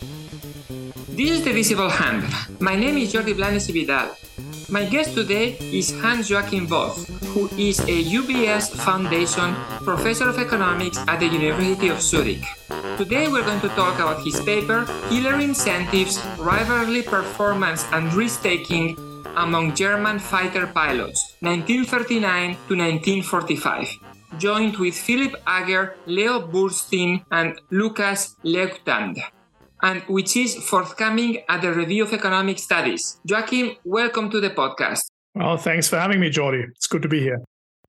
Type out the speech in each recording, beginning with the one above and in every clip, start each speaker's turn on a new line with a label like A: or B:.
A: This is the Visible Hand. My name is Jordi Blanes Vidal. My guest today is Hans Joachim Voth, who is a UBS Foundation Professor of Economics at the University of Zurich. Today we're going to talk about his paper, Killer Incentives, Rivalry Performance and Risk-Taking among German Fighter Pilots, 1939 to 1945 joined with Philipp Ager, Leo Bursztyn, and Lukas Leucht and and which is forthcoming at the Review of Economic Studies. Joachim, welcome to the podcast.
B: Well, thanks for having me, Jordi. It's good to be here.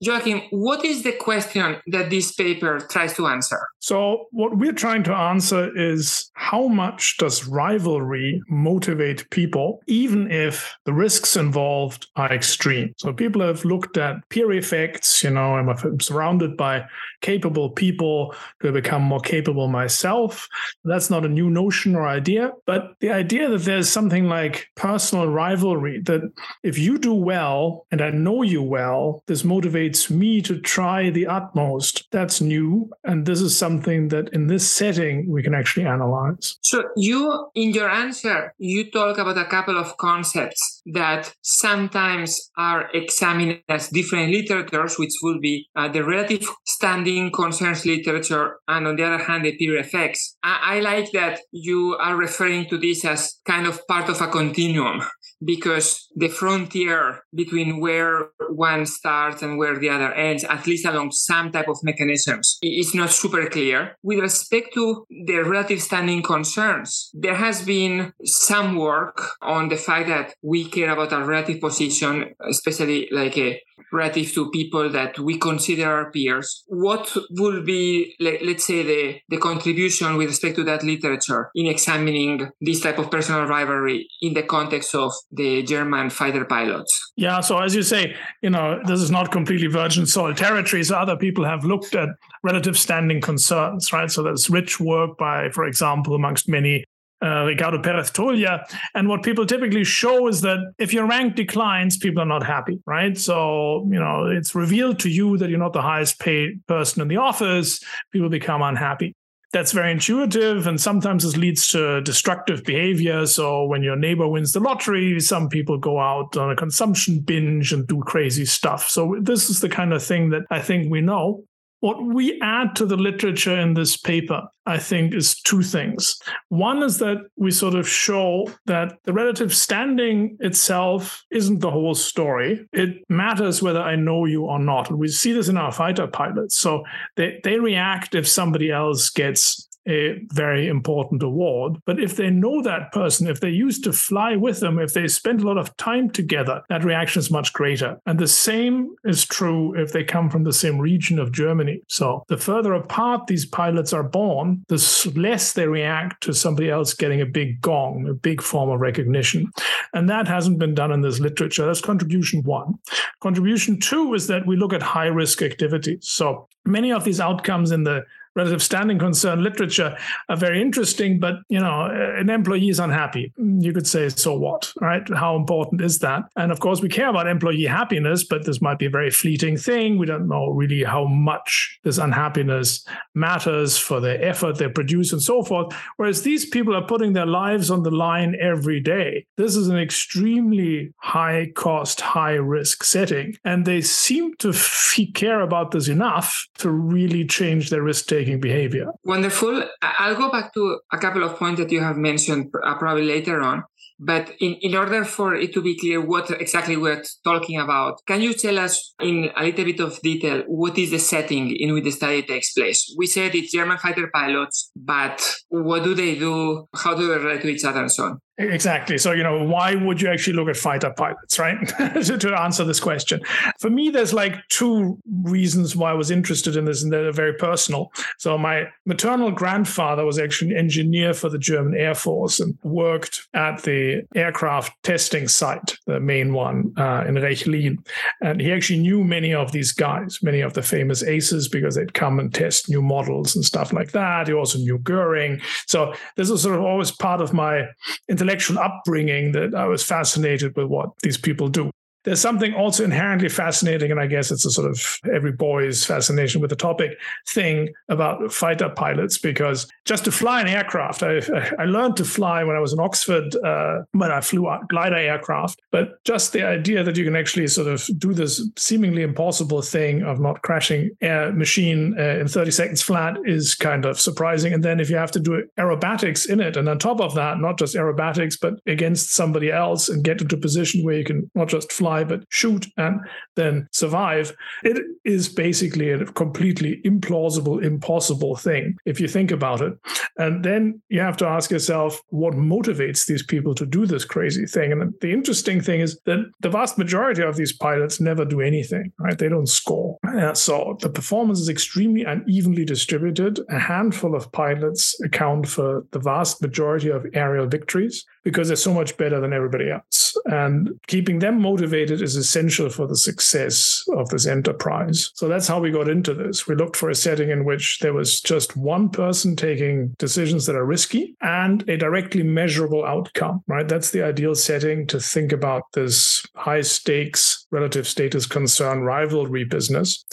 A: Joachim, what is the question that this paper tries to answer?
B: So, what we're trying to answer is how much does rivalry motivate people, even if the risks involved are extreme? So, people have looked at peer effects. You know, I'm surrounded by capable people to become more capable myself. That's not a new notion or idea, but the idea that there's something like personal rivalry, that if you do well and I know you well, this motivates me to try the utmost. That's new. And this is something that in this setting we can actually analyze.
A: So, you, in your answer, you talk about a couple of concepts that sometimes are examined as different literatures, which will be uh, the relative standing concerns literature, and on the other hand, the peer effects. I, I like that you are referring to this as kind of part of a continuum because the frontier between where one starts and where the other ends, at least along some type of mechanisms, is not super clear. With respect to the relative standing concerns, there has been some work on the fact that we care about our relative position, especially like a relative to people that we consider our peers. What would be, let, us say, the, the contribution with respect to that literature in examining this type of personal rivalry in the context of the German fighter pilots?
B: Yeah, so as you say, you know, this is not completely virgin soil territory. So other people have looked at relative standing concerns, right? So there's rich work by, for example, amongst many uh, Ricardo Perez Truglia. And what people typically show is that if your rank declines, people are not happy, right? So, you know, it's revealed to you that you're not the highest paid person in the office, people become unhappy. That's very intuitive, and sometimes this leads to destructive behavior. So, when your neighbor wins the lottery, some people go out on a consumption binge and do crazy stuff. So, this is the kind of thing that I think we know. What we add to the literature in this paper, I think, is two things. One is that we sort of show that the relative standing itself isn't the whole story. It matters whether I know you or not. And we see this in our fighter pilots. So they, they react if somebody else gets a very important award. But if they know that person, if they used to fly with them, if they spend a lot of time together, that reaction is much greater. And the same is true if they come from the same region of Germany. So the further apart these pilots are born, the less they react to somebody else getting a big gong, a big form of recognition. And that hasn't been done in this literature. That's contribution one. Contribution two is that we look at high risk activities. So many of these outcomes in the relative standing concern literature are very interesting, but you know, an employee is unhappy. You could say, so what, right? How important is that? And of course, we care about employee happiness, but this might be a very fleeting thing. We don't know really how much this unhappiness matters for the effort they produce and so forth. Whereas these people are putting their lives on the line every day. This is an extremely high cost, high risk setting. And they seem to f- care about this enough to really change their risk taking taking behavior.
A: Wonderful. I'll go back to a couple of points that you have mentioned uh, probably later on. But in, in order for it to be clear what exactly we're talking about, can you tell us in a little bit of detail what is the setting in which the study takes place? We said it's German fighter pilots, but what do they do? How do they relate to each other and so on?
B: Exactly. So, you know, why would you actually look at fighter pilots, right? to answer this question. For me, there's like two reasons why I was interested in this, and they're very personal. So, my maternal grandfather was actually an engineer for the German Air Force and worked at the aircraft testing site, the main one uh, in Rechlin. And he actually knew many of these guys, many of the famous aces, because they'd come and test new models and stuff like that. He also knew Goering. So, this was sort of always part of my intellectual upbringing that I was fascinated with what these people do. There's something also inherently fascinating, and I guess it's a sort of every boy's fascination with the topic thing about fighter pilots, because just to fly an aircraft, I, I learned to fly when I was in Oxford uh, when I flew glider aircraft, but just the idea that you can actually sort of do this seemingly impossible thing of not crashing a machine uh, in 30 seconds flat is kind of surprising. And then if you have to do aerobatics in it, and on top of that, not just aerobatics, but against somebody else and get into a position where you can not just fly, but shoot and then survive, it is basically a completely implausible, impossible thing if you think about it. And then you have to ask yourself, what motivates these people to do this crazy thing? And the interesting thing is that the vast majority of these pilots never do anything, right? They don't score. Uh, so the performance is extremely unevenly distributed. A handful of pilots account for the vast majority of aerial victories because they're so much better than everybody else. And keeping them motivated is essential for the success of this enterprise. So that's how we got into this. We looked for a setting in which there was just one person taking decisions that are risky and a directly measurable outcome, right? That's the ideal setting to think about this high stakes, relative status concern rivalry business.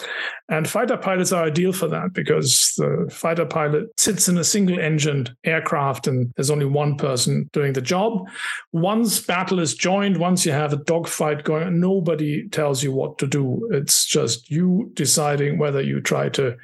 B: And fighter pilots are ideal for that because the fighter pilot sits in a single engined aircraft and there's only one person doing the job. Once battle is joined, once you have a dogfight going, nobody tells you what to do. It's just you deciding whether you try to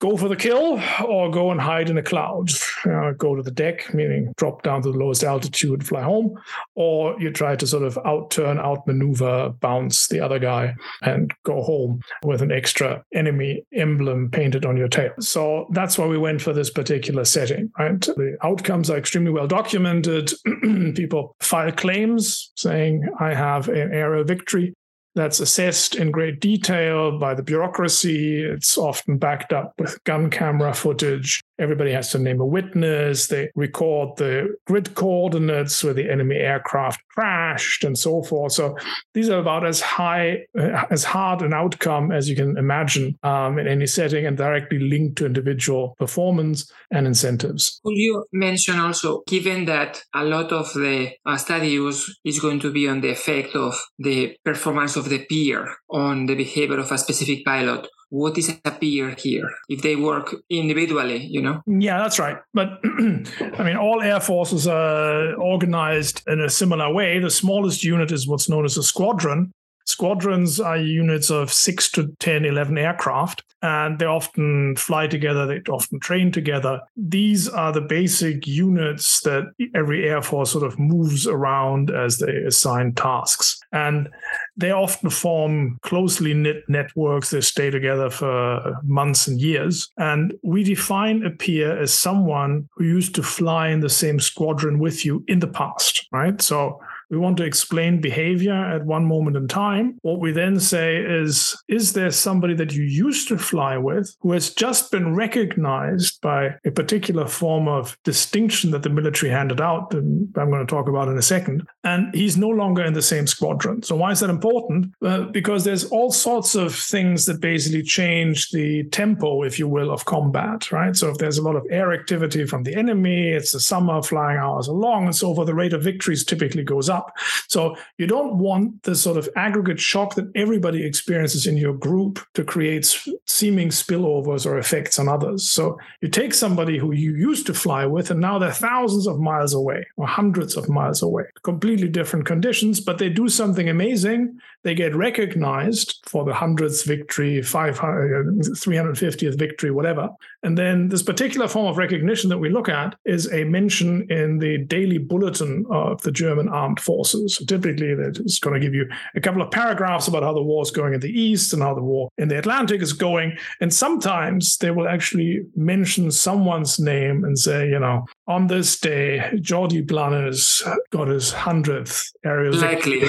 B: go for the kill or go and hide in a cloud. Uh, go to the deck, meaning drop down to the lowest altitude, fly home, or you try to sort of outturn, outmaneuver, bounce the other guy and go home with an extra enemy emblem painted on your tail. So that's why we went for this particular setting, right? The outcomes are extremely well documented. People file claims saying, I have an aerial victory that's assessed in great detail by the bureaucracy. It's often backed up with gun camera footage. Everybody has to name a witness. They record the grid coordinates where the enemy aircraft crashed and so forth. So these are about as high, uh, as hard an outcome as you can imagine um, in any setting and directly linked to individual performance and incentives.
A: Could you mention also, given that a lot of the uh, study is, is going to be on the effect of the performance of the peer on the behavior of a specific pilot, what is a peer here if they work individually you know?
B: Yeah that's right. But i mean all air forces are organized in a similar way. The smallest unit is what's known as a squadron Squadrons are units of 6 to 10, 11 aircraft, and they often fly together, they often train together. These are the basic units that every Air Force sort of moves around as they assign tasks. And they often form closely knit networks. They stay together for months and years. And we define a peer as someone who used to fly in the same squadron with you in the past, right? So we want to explain behavior at one moment in time. What we then say is Is there somebody that you used to fly with who has just been recognized by a particular form of distinction that the military handed out? And I'm going to talk about in a second. And he's no longer in the same squadron. So, why is that important? Uh, because there's all sorts of things that basically change the tempo, if you will, of combat, right? So, if there's a lot of air activity from the enemy, it's the summer, flying hours are long, and so forth, the rate of victories typically goes up up. So you don't want the sort of aggregate shock that everybody experiences in your group to create seeming spillovers or effects on others. So you take somebody who you used to fly with, and now they're thousands of miles away or hundreds of miles away, completely different conditions, but they do something amazing. They get recognized for the hundredth victory, 500, uh, 350th victory, whatever. And then this particular form of recognition that we look at is a mention in the daily bulletin of the German armed forces. So typically, it's going to give you a couple of paragraphs about how the war is going in the East and how the war in the Atlantic is going. And sometimes they will actually mention someone's name and say, you know, on this day, Jordi Blanes got his hundredth aerial
A: Likely.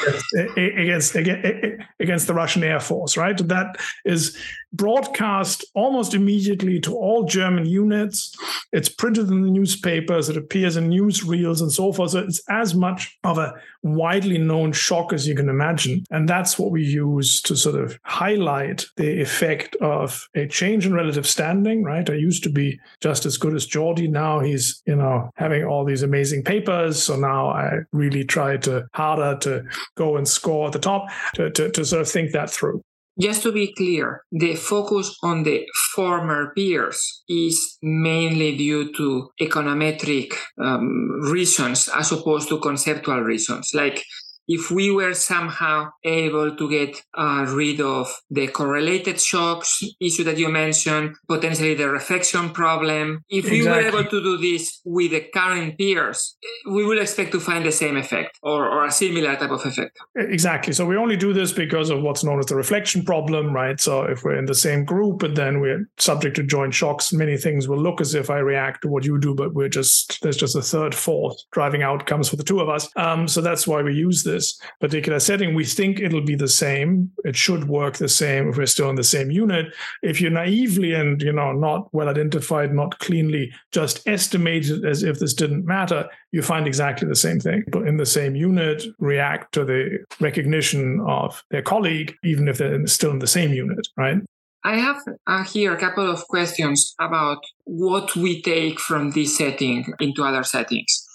B: against, against against the Russian Air Force. Right, that is broadcast almost immediately to all German units. It's printed in the newspapers. It appears in newsreels and so forth. So it's as much of a widely known shock as you can imagine. And that's what we use to sort of highlight the effect of a change in relative standing, right? I used to be just as good as Jordi. Now he's, you know, having all these amazing papers. So now I really try to harder to go and score at the top to, to, to sort of think that through.
A: Just to be clear, the focus on the former peers is mainly due to econometric um, reasons as opposed to conceptual reasons. Like if we were somehow able to get uh, rid of the correlated shocks issue that you mentioned, potentially the reflection problem, if exactly. we were able to do this with the current peers, we will expect to find the same effect or, or a similar type of effect.
B: Exactly. So we only do this because of what's known as the reflection problem, right? So if we're in the same group and then we're subject to joint shocks, many things will look as if I react to what you do, but we're just, there's just a third force driving outcomes for the two of us. Um, so that's why we use this this particular setting. We think it'll be the same. It should work the same if we're still in the same unit. If you're naively and you know not well identified, not cleanly just estimated as if this didn't matter, you find exactly the same thing. But in the same unit, react to the recognition of their colleague, even if they're still in the same unit, right?
A: I have uh, here a couple of questions about what we take from this setting into other settings.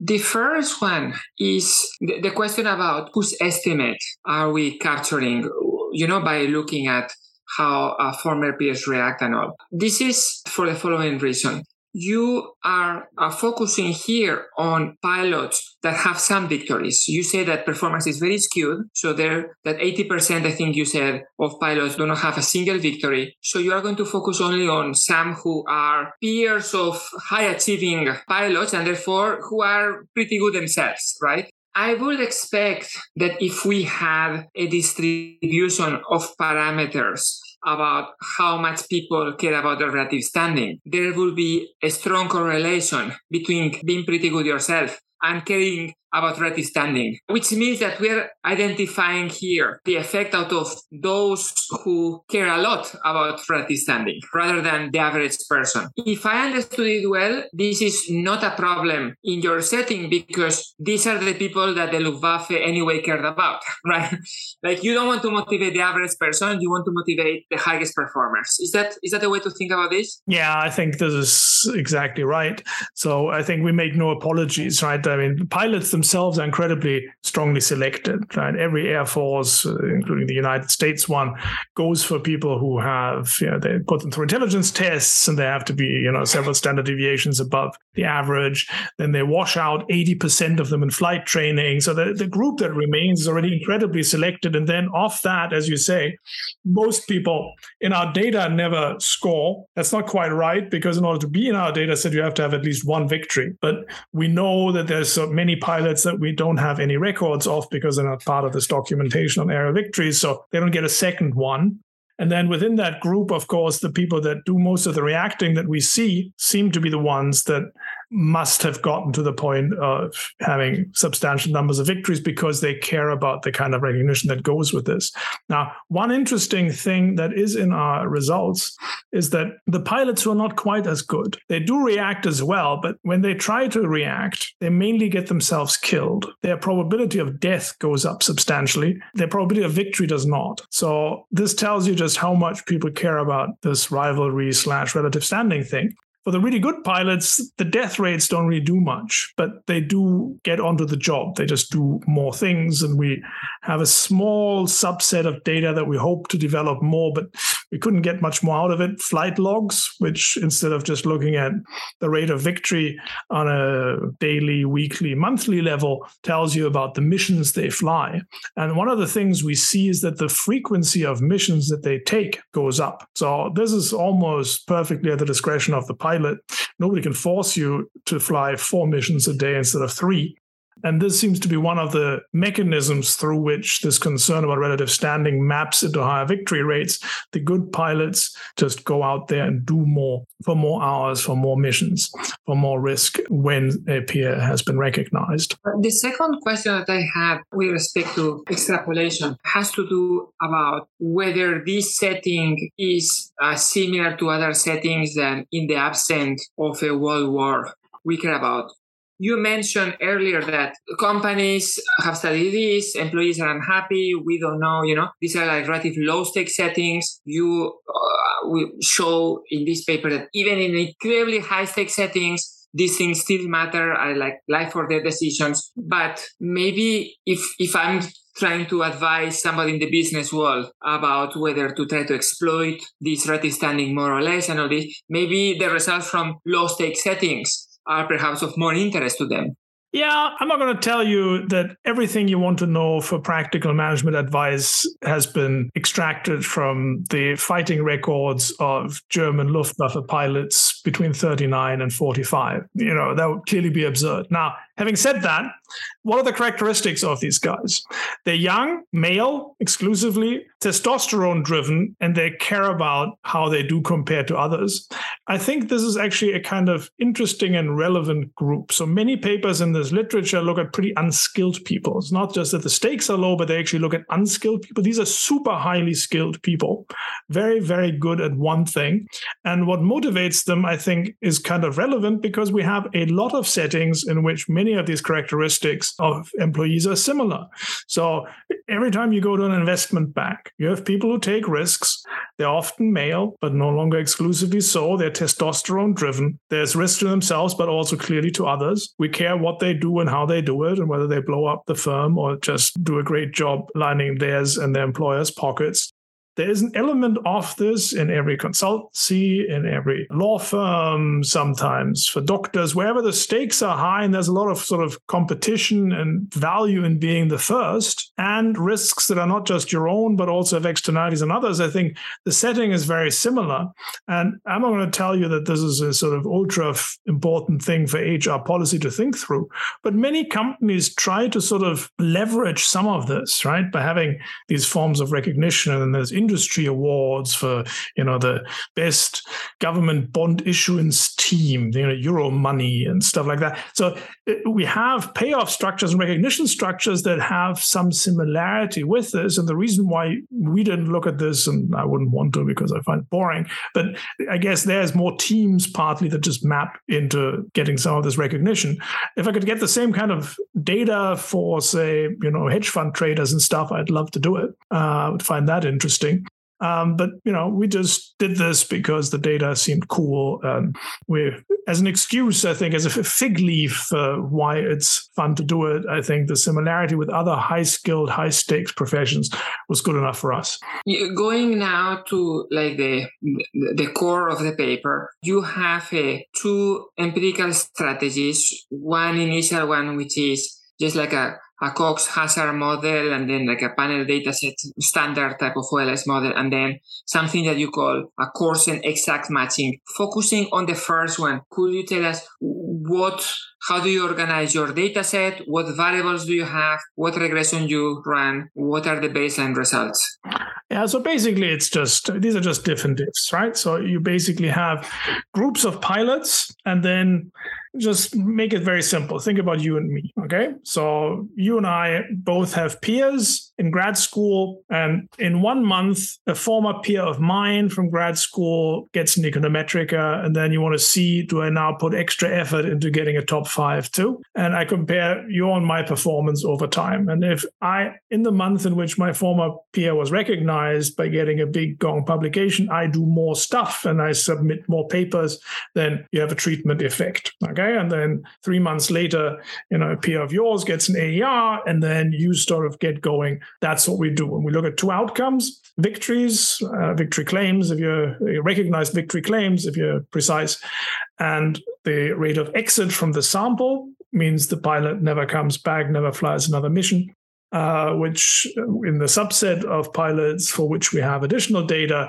A: The first one is the question about whose estimate are we capturing, you know, by looking at how uh, former peers react and all. This is for the following reason you are, focusing here on pilots that have some victories. You say that performance is very skewed. So there, that 80%, I think you said, of pilots do not have a single victory. So you are going to focus only on some who are peers of high achieving pilots and therefore who are pretty good themselves, right? I would expect that if we had a distribution of parameters about how much people care about their relative standing, there will be a strong correlation between being pretty good yourself and caring about relative standing, which means that we're identifying here the effect out of those who care a lot about relative standing rather than the average person. If I understood it well, this is not a problem in your setting because these are the people that the Luftwaffe anyway cared about, right? like you don't want to motivate the average person, you want to motivate the highest performers. Is that is that the way to think about this?
B: Yeah, I think this is exactly right. So I think we make no apologies, right? I mean, pilots themselves are incredibly strongly selected. Right? Every air force, uh, including the United States one, goes for people who have, you know, they put them through intelligence tests, and they have to be, you know, several standard deviations above the average. Then they wash out 80% of them in flight training. So the, the group that remains is already incredibly selected. And then off that, as you say, most people in our data never score. That's not quite right because in order to be in our data set, you have to have at least one victory. But we know that there's so many pilots that we don't have any records of because they're not part of this documentation on aerial victories. So they don't get a second one. And then within that group, of course, the people that do most of the reacting that we see seem to be the ones that must have gotten to the point of having substantial numbers of victories because they care about the kind of recognition that goes with this. Now, one interesting thing that is in our results is that the pilots who are not quite as good, they do react as well, but when they try to react, they mainly get themselves killed. Their probability of death goes up substantially. Their probability of victory does not. So this tells you just how much people care about this rivalry slash relative standing thing for the really good pilots, the death rates don't really do much, but they do get onto the job. They just do more things. And we have a small subset of data that we hope to develop more, but we couldn't get much more out of it. Flight logs, which instead of just looking at the rate of victory on a daily, weekly, monthly level, tells you about the missions they fly. And one of the things we see is that the frequency of missions that they take goes up. So this is almost perfectly at the discretion of the pilot nobody can force you to fly four missions a day instead of three. And this seems to be one of the mechanisms through which this concern about relative standing maps into higher victory rates. The good pilots just go out there and do more for more hours, for more missions, for more risk when a peer has been recognized.
A: The second question that I have with respect to extrapolation has to do about whether this setting is uh, similar to other settings than in the absence of a world war we care about you mentioned earlier that companies have studied this, employees are unhappy, we don't know, you know, these are like relative low stake settings. You uh, we show in this paper that even in incredibly high stake settings, these things still matter. I like life or death decisions. But maybe if if I'm trying to advise somebody in the business world about whether to try to exploit this relative standing more or less and all this, maybe the results from low stake settings are perhaps of more interest to them.
B: Yeah, I'm not going to tell you that everything you want to know for practical management advice has been extracted from the fighting records of German Luftwaffe pilots between 39 and 45. You know, that would clearly be absurd. Now, having said that, what are the characteristics of these guys? They're young, male, exclusively, testosterone driven, and they care about how they do compared to others. I think this is actually a kind of interesting and relevant group. So many papers in this literature look at pretty unskilled people. It's not just that the stakes are low, but they actually look at unskilled people. These are super highly skilled people, very, very good at one thing. And what motivates them, I think, is kind of relevant because we have a lot of settings in which many of these characteristics of employees are similar. So every time you go to an investment bank, you have people who take risks. They're often male, but no longer exclusively so. They're testosterone driven. There's risk to themselves, but also clearly to others. We care what they do and how they do it, and whether they blow up the firm or just do a great job lining theirs and their employers' pockets there is an element of this in every consultancy, in every law firm, sometimes for doctors, wherever the stakes are high and there's a lot of sort of competition and value in being the first and risks that are not just your own, but also have externalities and others. I think the setting is very similar. And I'm not going to tell you that this is a sort of ultra important thing for HR policy to think through, but many companies try to sort of leverage some of this, right? By having these forms of recognition and there's industry awards for you know the best government bond issuance team, you know Euromoney and stuff like that. So uh, we have payoff structures and recognition structures that have some similarity with this. And the reason why we didn't look at this, and I wouldn't want to because I find it boring, but I guess there's more teams partly that just map into getting some of this recognition. If I could get the same kind of data for, say, you know, hedge fund traders and stuff, I'd love to do it. Uh, I would find that interesting. Um, but you know, we just did this because the data seemed cool. And we, as an excuse, I think, as a fig leaf, uh, why it's fun to do it. I think the similarity with other high-skilled, high-stakes professions was good enough for us.
A: Going now to like the the core of the paper, you have uh, two empirical strategies. One initial one, which is just like a a Cox hazard model and then like a panel dataset standard type of OLS model and then something that you call a coarsened exact matching. Focusing on the first one, could you tell us what how do you organize your data set? What variables do you have? What regression you run? What are the baseline results?
B: Yeah, so basically it's just these are just different diffs, right? So you basically have groups of pilots and then just make it very simple. Think about you and me. Okay. So you and I both have peers in grad school. And in one month, a former peer of mine from grad school gets an econometrica. And then you want to see do I now put extra effort into getting a top five too? And I compare your and my performance over time. And if I, in the month in which my former peer was recognized by getting a big gong publication, I do more stuff and I submit more papers, then you have a treatment effect. Okay. And then three months later, you know, a peer of yours gets an AER and then you sort of get going. That's what we do. And we look at two outcomes victories, uh, victory claims, if you're recognized victory claims, if you're precise, and the rate of exit from the sample means the pilot never comes back, never flies another mission. Uh, which in the subset of pilots for which we have additional data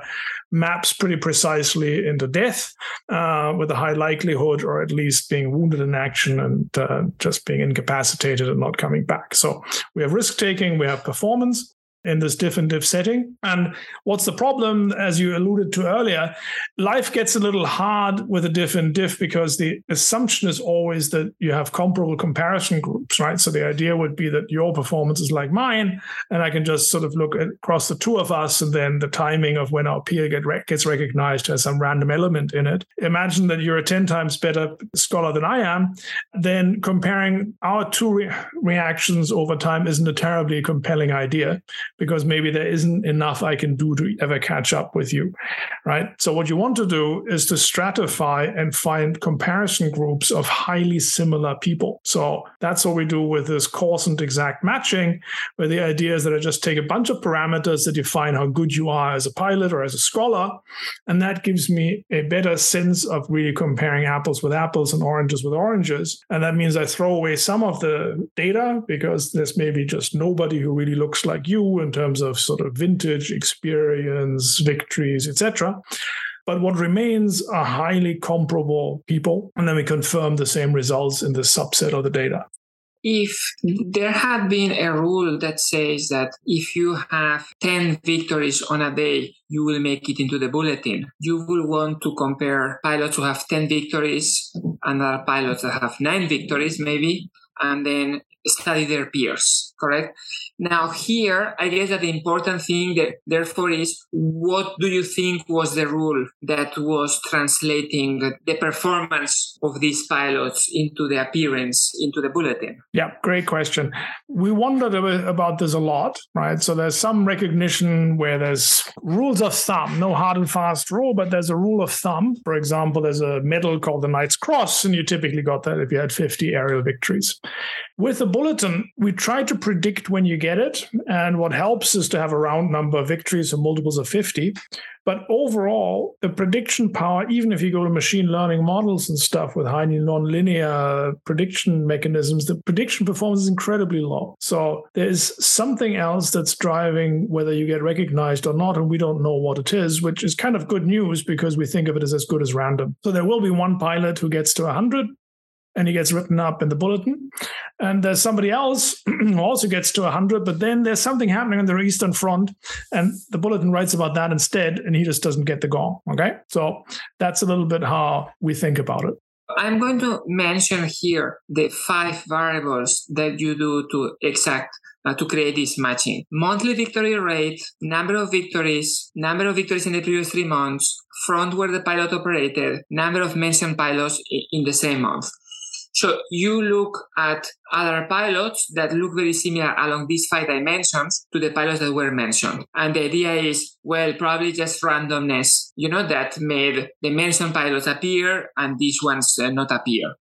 B: maps pretty precisely into death uh, with a high likelihood or at least being wounded in action and uh, just being incapacitated and not coming back. So we have risk taking, we have performance. In this diff and diff setting. And what's the problem, as you alluded to earlier? Life gets a little hard with a diff and diff because the assumption is always that you have comparable comparison groups, right? So the idea would be that your performance is like mine, and I can just sort of look across the two of us, and then the timing of when our peer get re- gets recognized has some random element in it. Imagine that you're a 10 times better scholar than I am, then comparing our two re- reactions over time isn't a terribly compelling idea because maybe there isn't enough I can do to ever catch up with you, right? So what you want to do is to stratify and find comparison groups of highly similar people. So that's what we do with this coarsened exact matching, where the idea is that I just take a bunch of parameters that define how good you are as a pilot or as a scholar, and that gives me a better sense of really comparing apples with apples and oranges with oranges. And that means I throw away some of the data because there's maybe just nobody who really looks like you in terms of sort of vintage experience, victories, etc. But what remains are highly comparable people. And then we confirm the same results in the subset of the data.
A: If there had been a rule that says that if you have 10 victories on a day, you will make it into the bulletin, you will want to compare pilots who have 10 victories and other pilots that have nine victories, maybe, and then study their peers, correct? Now here, I guess that the important thing that therefore is what do you think was the rule that was translating the performance of these pilots into the appearance into the bulletin?
B: Yeah, great question. We wondered about this a lot, right? So there's some recognition where there's rules of thumb, no hard and fast rule, but there's a rule of thumb. For example, there's a medal called the Knight's Cross, and you typically got that if you had 50 aerial victories. With the bulletin, we try to predict when you get it. And what helps is to have a round number of victories or multiples of 50. But overall, the prediction power, even if you go to machine learning models and stuff with highly nonlinear prediction mechanisms, the prediction performance is incredibly low. So there's something else that's driving whether you get recognized or not, and we don't know what it is, which is kind of good news because we think of it as as good as random. So there will be one pilot who gets to 100, and he gets written up in the bulletin. And there's somebody else who also gets to 100, but then there's something happening on the Eastern Front, and the bulletin writes about that instead, and he just doesn't get the gong. Okay. So that's a little bit how we think about it.
A: I'm going to mention here the five variables that you do to exact uh, to create this matching. Monthly victory rate, number of victories, number of victories in the previous three months, front where the pilot operated, number of mentioned pilots in the same month. So you look at other pilots that look very similar along these five dimensions to the pilots that were mentioned. And the idea is, well, probably just randomness, you know, that made the mentioned pilots appear and these ones uh, not appear.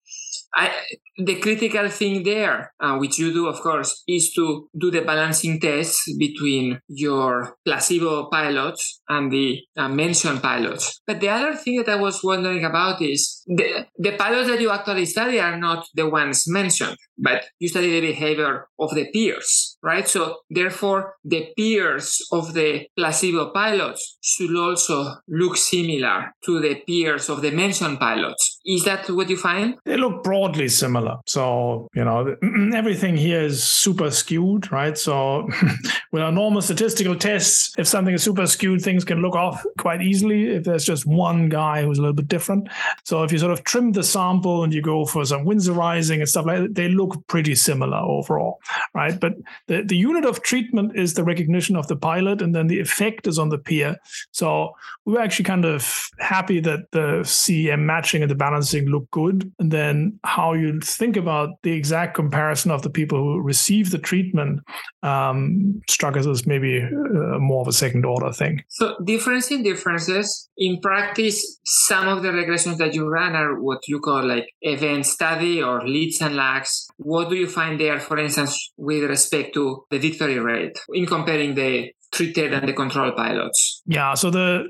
A: I, the critical thing there, uh, which you do, of course, is to do the balancing test between your placebo pilots and the uh, mentioned pilots. But the other thing that I was wondering about is the, the pilots that you actually study are not the ones mentioned, but you study the behavior of the peers, right? So therefore, the peers of the placebo pilots should also look similar to the peers of the mentioned pilots. Is that what you find?
B: They look broadly similar. So, you know, everything here is super skewed, right? So, with our normal statistical tests, if something is super skewed, things can look off quite easily if there's just one guy who's a little bit different. So, if you sort of trim the sample and you go for some Winsorizing and stuff like that, they look pretty similar overall, right? But the, the unit of treatment is the recognition of the pilot, and then the effect is on the peer. So, we were actually kind of happy that the CEM matching and the balancing look good. And then how you think about the exact comparison of the people who receive the treatment um, struck us as maybe uh, more of a second order thing.
A: So, difference in differences in practice, some of the regressions that you run are what you call like event study or leads and lags. What do you find there, for instance, with respect to the victory rate in comparing the treated than the control pilots.
B: Yeah, so the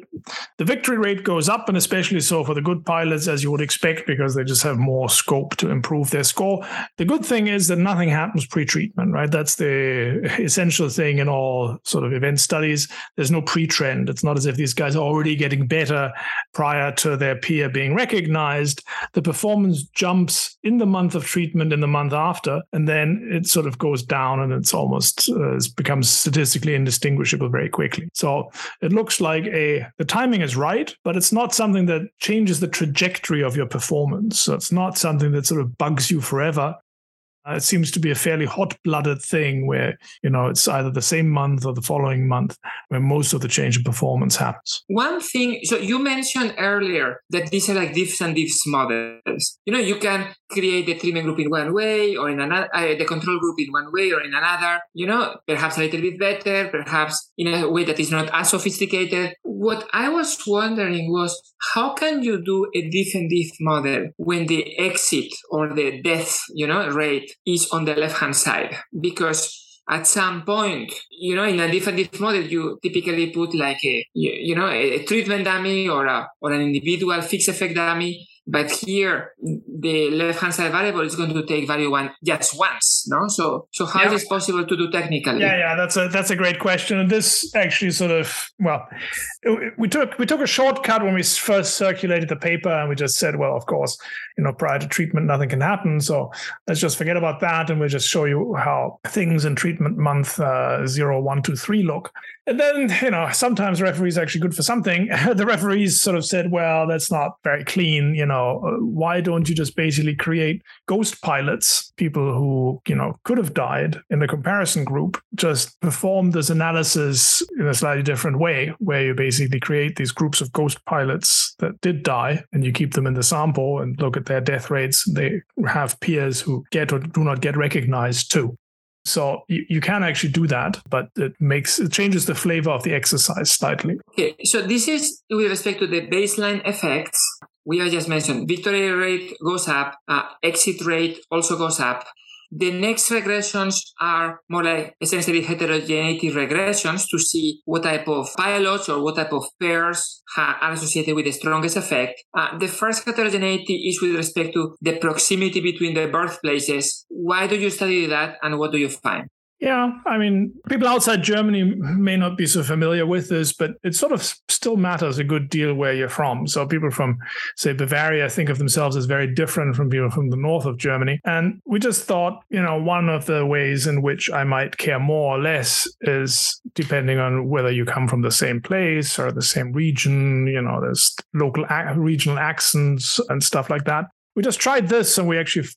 B: the victory rate goes up, and especially so for the good pilots, as you would expect, because they just have more scope to improve their score. The good thing is that nothing happens pre-treatment, right? That's the essential thing in all sort of event studies. There's no pre-trend. It's not as if these guys are already getting better prior to their peer being recognized. The performance jumps in the month of treatment, in the month after, and then it sort of goes down, and it's almost uh, it becomes statistically indistinguishable very quickly. So it looks like a the timing is right, but it's not something that changes the trajectory of your performance. So it's not something that sort of bugs you forever. Uh, it seems to be a fairly hot-blooded thing where you know it's either the same month or the following month where most of the change in performance happens.
A: One thing, so you mentioned earlier that these are like diffs and diffs models. You know, you can create the treatment group in one way or in another, uh, the control group in one way or in another. You know, perhaps a little bit better, perhaps in a way that is not as sophisticated. What I was wondering was how can you do a diff model when the exit or the death, you know, rate is on the left hand side? Because at some point, you know, in a diff model, you typically put like a, you know, a treatment dummy or a, or an individual fixed effect dummy but here, the left-hand side variable is going to take value one just once, no? So, so how yeah. is it possible to do technically?
B: Yeah, yeah, that's a that's a great question, and this actually sort of well, we took we took a shortcut when we first circulated the paper, and we just said, well, of course, you know, prior to treatment, nothing can happen, so let's just forget about that, and we'll just show you how things in treatment month uh, zero, one, two, three look. And then, you know, sometimes referees are actually good for something. the referees sort of said, well, that's not very clean. You know, why don't you just basically create ghost pilots, people who, you know, could have died in the comparison group, just perform this analysis in a slightly different way, where you basically create these groups of ghost pilots that did die and you keep them in the sample and look at their death rates. They have peers who get or do not get recognized too. So you, you can actually do that, but it makes it changes the flavor of the exercise slightly.
A: Okay, so this is with respect to the baseline effects. We have just mentioned victory rate goes up, uh, exit rate also goes up. The next regressions are more like essentially heterogeneity regressions to see what type of pilots or what type of pairs are associated with the strongest effect. Uh, the first heterogeneity is with respect to the proximity between the birthplaces. Why do you study that and what do you find?
B: Yeah, I mean, people outside Germany may not be so familiar with this, but it sort of still matters a good deal where you're from. So people from, say, Bavaria think of themselves as very different from people from the north of Germany. And we just thought, you know, one of the ways in which I might care more or less is depending on whether you come from the same place or the same region. You know, there's local regional accents and stuff like that we just tried this and we actually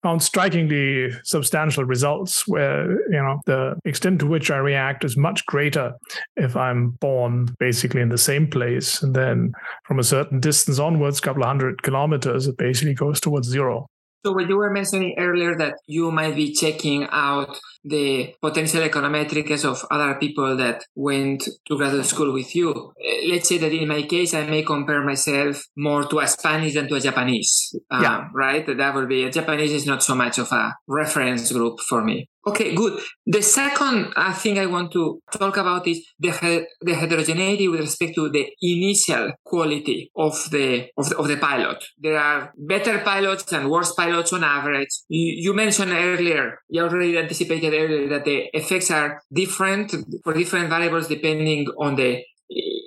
B: found strikingly substantial results where you know the extent to which i react is much greater if i'm born basically in the same place. And then from a certain distance onwards a couple of hundred kilometers it basically goes towards zero.
A: So what you were mentioning earlier that you might be checking out the potential econometrics of other people that went to graduate school with you. Eh, let's say that in my case, I may compare myself more to a Spanish than to a Japanese. Uh, yeah. Right? That would be, a Japanese is not so much of a reference group for me. Okay, good. The second uh, thing I want to talk about is the, he- the heterogeneity with respect to the initial quality of the, of the, of the pilot. There are better pilots and worse pilots on average. You, you mentioned earlier, you already anticipated earlier that the effects are different for different variables depending on the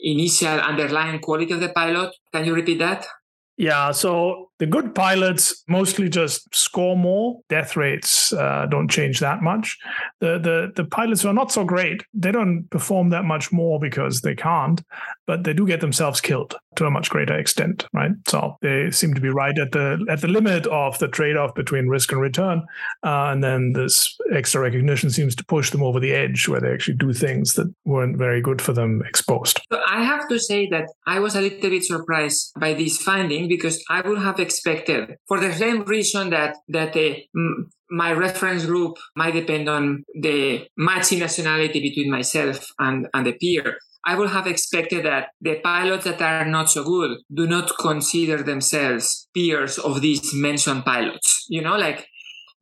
A: initial underlying quality of the pilot. Can you repeat that?
B: Yeah, so the good pilots mostly just score more. Death rates uh, don't change that much. The, the the pilots who are not so great, they don't perform that much more because they can't, but they do get themselves killed to a much greater extent, right? So they seem to be right at the at the limit of the trade-off between risk and return, uh, and then this extra recognition seems to push them over the edge where they actually do things that weren't very good for them exposed.
A: So I have to say that I was a little bit surprised by this finding because I would have expected, for the same reason that that my reference group might depend on the matching nationality between myself and, and the peer. I would have expected that the pilots that are not so good do not consider themselves peers of these mentioned pilots. You know, like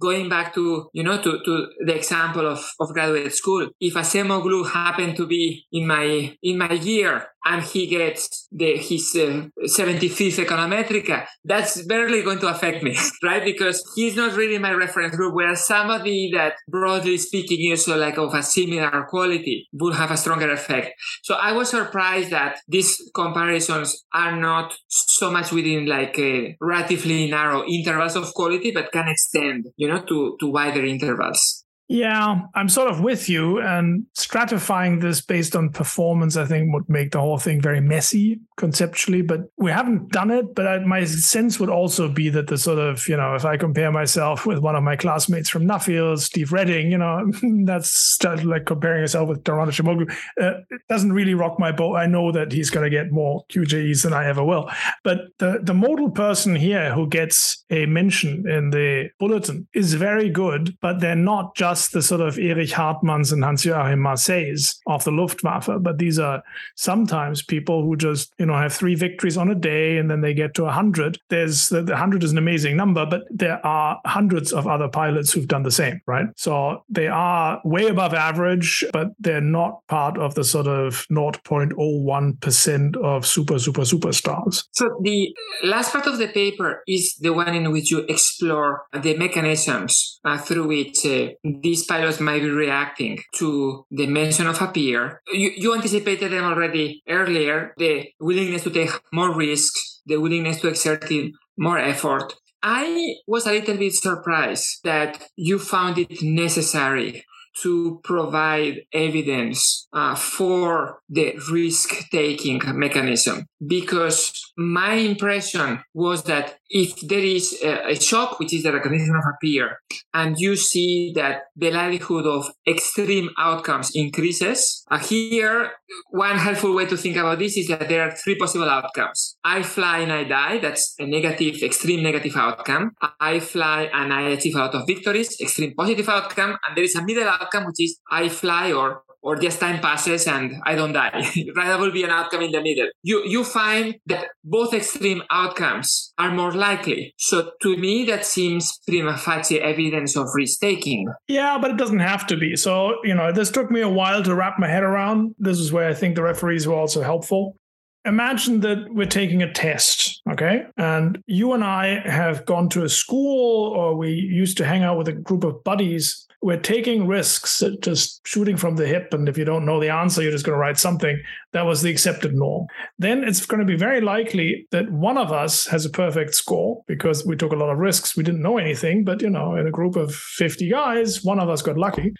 A: going back to, you know, to, to the example of, of graduate school, if Acemoglu happened to be in my, in my year and he gets the, his uh, 75th econometrica, that's barely going to affect me, right? Because he's not really my reference group, whereas somebody that broadly speaking is like of a similar quality would have a stronger effect. So I was surprised that these comparisons are not so much within like a relatively narrow intervals of quality, but can extend, you know, to, to wider intervals.
B: Yeah, I'm sort of with you. And stratifying this based on performance, I think, would make the whole thing very messy conceptually. But we haven't done it. But I, my sense would also be that the sort of, you know, if I compare myself with one of my classmates from Nuffield, Steve Redding, you know, that's like comparing yourself with Daron Acemoglu. Uh, it doesn't really rock my boat. I know that he's going to get more QJEs than I ever will. But the, the modal person here who gets a mention in the bulletin is very good, but they're not just the sort of Erich Hartmanns and Hans-Joachim Marseilles of the Luftwaffe, but these are sometimes people who just, you know, have three victories on a day and then they get to 100. There's the 100 is an amazing number, but there are hundreds of other pilots who've done the same, right? So they are way above average, but they're not part of the sort of 0.01% of super, super, superstars.
A: So the last part of the paper is the one in which you explore the mechanisms uh, through which uh, these pilots might be reacting to the mention of a peer. You, you anticipated them already earlier, the willingness to take more risks, the willingness to exert more effort. I was a little bit surprised that you found it necessary to provide evidence uh, for the risk taking mechanism because my impression was that if there is a, a, shock, which is the recognition of a peer, and you see that the likelihood of extreme outcomes increases, uh, here, one helpful way to think about this is that there are three possible outcomes. I fly and I die, that's a negative, extreme negative outcome. I fly and I achieve a lot of victories, extreme positive outcome. And there is a middle outcome, which is I fly or or just time passes and I don't die. that will be an outcome in the middle. You you find that both extreme outcomes are more likely. So to me, that seems prima facie evidence of risk taking.
B: Yeah, but it doesn't have to be. So you know, this took me a while to wrap my head around. This is where I think the referees were also helpful. Imagine that we're taking a test, okay? And you and I have gone to a school or we used to hang out with a group of buddies we're taking risks, uh, just shooting from the hip. And if you don't know the answer, you're just going to write something. That was the accepted norm. Then it's going to be very likely that one of us has a perfect score because we took a lot of risks. We didn't know anything, but you know, in a group of 50 guys, one of us got lucky.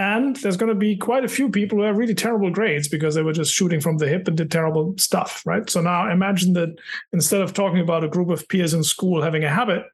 B: And there's going to be quite a few people who have really terrible grades because they were just shooting from the hip and did terrible stuff, right? So now imagine that instead of talking about a group of peers in school having a habit,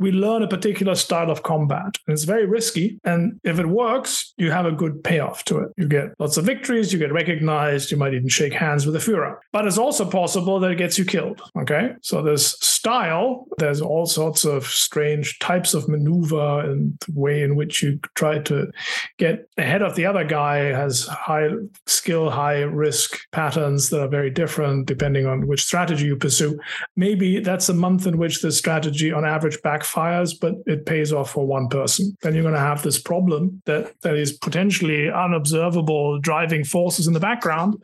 B: we learn a particular style of combat. And it's very risky. And if it works, you have a good payoff to it. You get lots of victories, you get recognized, you might even shake hands with the Führer. But it's also possible that it gets you killed. Okay. So there's style, there's all sorts of strange types of maneuver and the way in which you try to get ahead of the other guy has high skill, high risk patterns that are very different depending on which strategy you pursue. Maybe that's a month in which the strategy on average backfires, but it pays off for one person. Then you're going to have this problem that, that is potentially unobservable driving forces in the background.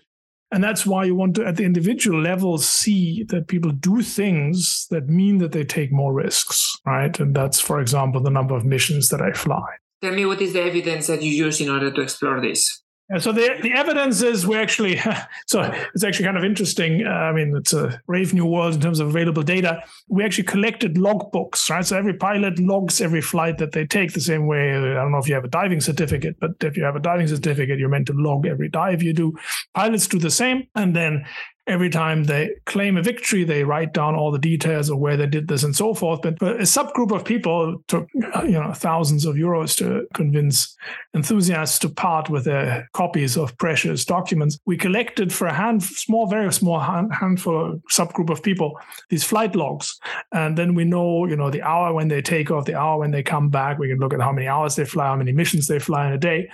B: And that's why you want to, at the individual level, see that people do things that mean that they take more risks, right? And that's, for example, the number of missions that I fly.
A: Tell me what is the evidence that you use in order to explore this?
B: Yeah, so the the evidence is we actually so it's actually kind of interesting. Uh, I mean, it's a brave new world in terms of available data. We actually collected logbooks, right? So every pilot logs every flight that they take the same way. I don't know if you have a diving certificate, but if you have a diving certificate, you're meant to log every dive you do. Pilots do the same, and then every time they claim a victory, they write down all the details of where they did this and so forth. But, but a subgroup of people took uh, you know thousands of euros to convince enthusiasts to part with their copies of precious documents. We collected for a hand, small, very small hand, handful subgroup of people these flight logs, and then we know you know the hour when they take off, the hour when they come back. We can look at how many hours they fly, how many missions they fly in a day,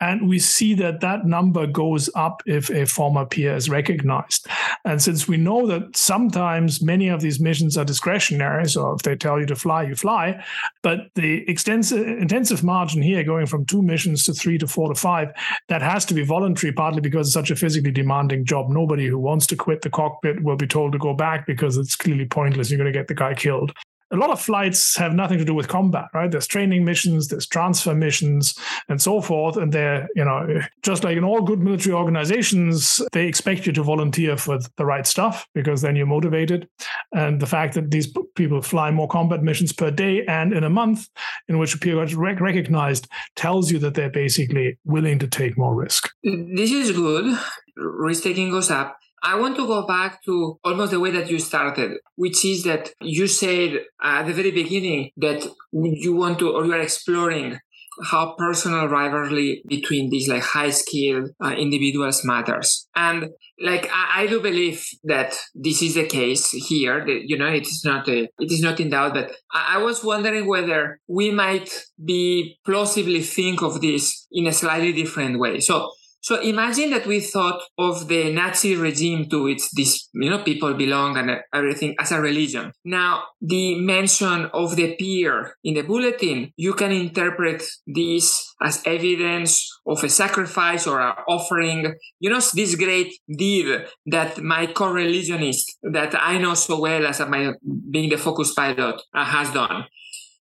B: And we see that that number goes up if a former peer is recognized. And since we know that sometimes many of these missions are discretionary, so if they tell you to fly, you fly, but the extensive intensive margin here going from two missions to three to four to five, that has to be voluntary, partly because it's such a physically demanding job. Nobody who wants to quit the cockpit will be told to go back because it's clearly pointless. You're going to get the guy killed a lot of flights have nothing to do with combat, right? There's training missions, there's transfer missions, and so forth. And they're, you know, just like in all good military organizations, they expect you to volunteer for the right stuff because then you're motivated. And the fact that these people fly more combat missions per day and in a month in which a peer is recognized tells you that they're basically willing to take more risk.
A: This is good. Risk taking goes up. I want to go back to almost the way that you started, which is that you said at the very beginning that you want to, or you are exploring how personal rivalry between these like high skilled uh, individuals matters. And like I, I, do believe that this is the case here. That, you know, it is not a, it is not in doubt. But I, I was wondering whether we might be plausibly think of this in a slightly different way. So so imagine that we thought of the Nazi regime to which these you know people belong and everything as a religion. Now the mention of the peer in the bulletin, you can interpret this as evidence of a sacrifice or an offering. You know this great deed that my co-religionist that I know so well as my being the focus pilot uh, has done.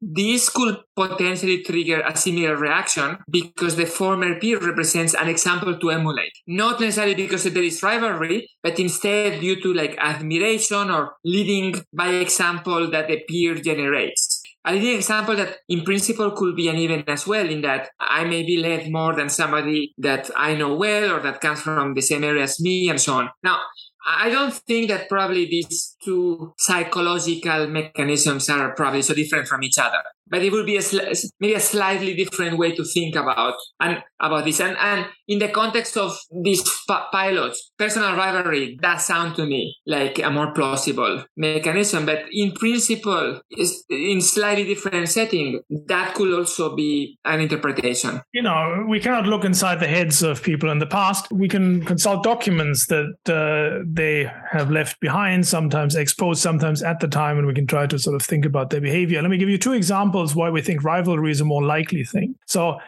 A: This could potentially trigger a similar reaction because the former peer represents an example to emulate. Not necessarily because there is rivalry, but instead due to like admiration or leading by example that the peer generates. A leading example that in principle could be an uneven as well in that I may be led more than somebody that I know well or that comes from the same area as me and so on. Now, I don't think that probably these two psychological mechanisms are probably so different from each other but it would be a sl- maybe a slightly different way to think about and about this. And and in the context of these p- pilots, personal rivalry does sound to me like a more plausible mechanism. But in principle, in slightly different setting, that could also be an interpretation.
B: You know, we cannot look inside the heads of people in the past. We can consult documents that uh, they have left behind, sometimes exposed, sometimes at the time, and we can try to sort of think about their behavior. Let me give you two examples why we think rivalry is a more likely thing. So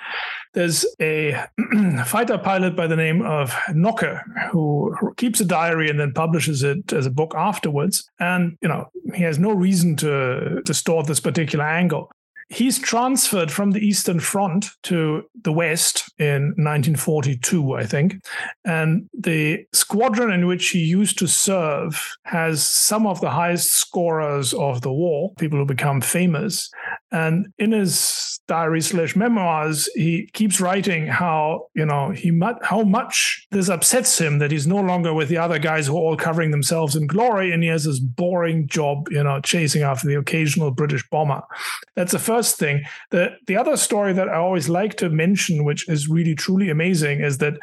B: there's a fighter pilot by the name of Knoke who keeps a diary and then publishes it as a book afterwards. And, you know, he has no reason to distort this particular angle. He's transferred from the Eastern Front to the West in 1942, I think. And the squadron in which he used to serve has some of the highest scorers of the war, people who become famous. And in his diary slash memoirs, he keeps writing how, you know, he how much this upsets him that he's no longer with the other guys who are all covering themselves in glory and he has this boring job, you know, chasing after the occasional British bomber. That's the first thing. The the other story that I always like to mention, which is really truly amazing, is that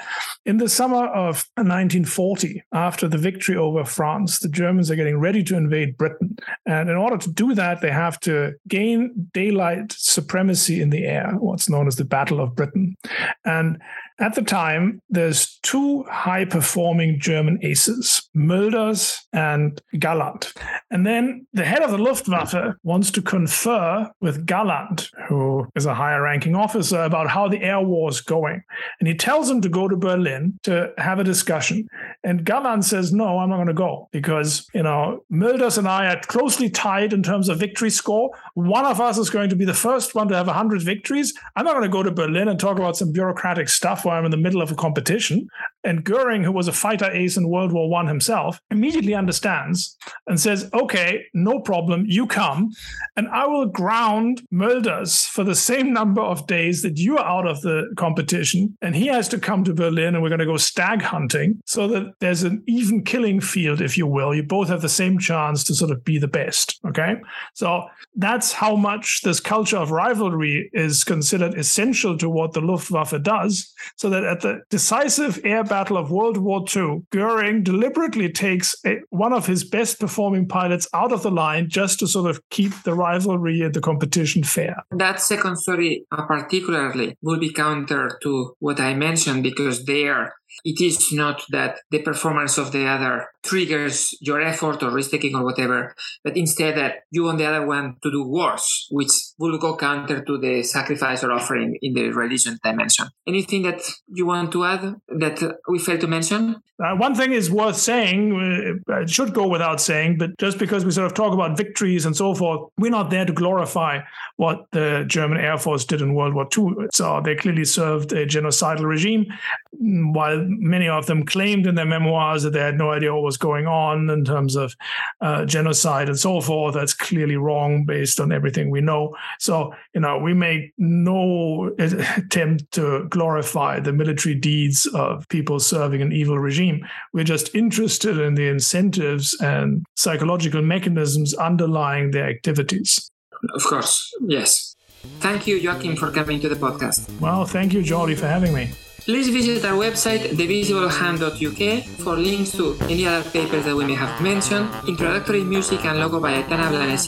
B: in the summer of 1940, after the victory over France, the Germans are getting ready to invade Britain. And in order to do that, they have to gain daylight supremacy in the air, what's known as the Battle of Britain. And at the time, there's two high performing German aces, Mölders and Galland. And then the head of the Luftwaffe wants to confer with Galland, who is a higher ranking officer, about how the air war is going. And he tells him to go to Berlin to have a discussion. And Galland says, No, I'm not going to go because, you know, Mölders and I are closely tied in terms of victory score. One of us is going to be the first one to have 100 victories. I'm not going to go to Berlin and talk about some bureaucratic stuff where I'm in the middle of a competition. And Goering, who was a fighter ace in World War One himself, immediately understands and says, "Okay, no problem. You come, and I will ground Mölders for the same number of days that you are out of the competition, and he has to come to Berlin, and we're going to go stag hunting, so that there's an even killing field, if you will. You both have the same chance to sort of be the best. Okay, so that's how much this culture of rivalry is considered essential to what the Luftwaffe does So that at the decisive air battle of World War II, Goering deliberately takes a, one of his best performing pilots out of the line just to sort of keep the rivalry and the competition fair.
A: That second story, uh, particularly, will be counter to what I mentioned because there it is not that the performance of the other triggers your effort or risk taking or whatever, but instead that you want the other one to do worse, which will go counter to the sacrifice or offering in the religion dimension. Anything that you want to add that we failed to mention?
B: Uh, one thing is worth saying, uh, it should go without saying, but just because we sort of talk about victories and so forth, we're not there to glorify what the German Air Force did in World War II. So they clearly served a genocidal regime, while many of them claimed in their memoirs that they had no idea what was going on in terms of uh, genocide and so forth. That's clearly wrong based on everything we know. So, you know, we make no attempt to glorify the military deeds of people serving an evil regime. We're just interested in the incentives and psychological mechanisms underlying their activities.
A: Of course, yes. Thank you, Joachim, for coming to the podcast.
B: Well, thank you, Jordi, for having me.
A: Please visit our website, thevisibleHand.uk, for links to any other papers that we may have mentioned, introductory music and logo by Aitana Blanes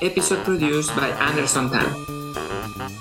A: episode produced by Anderson Tan.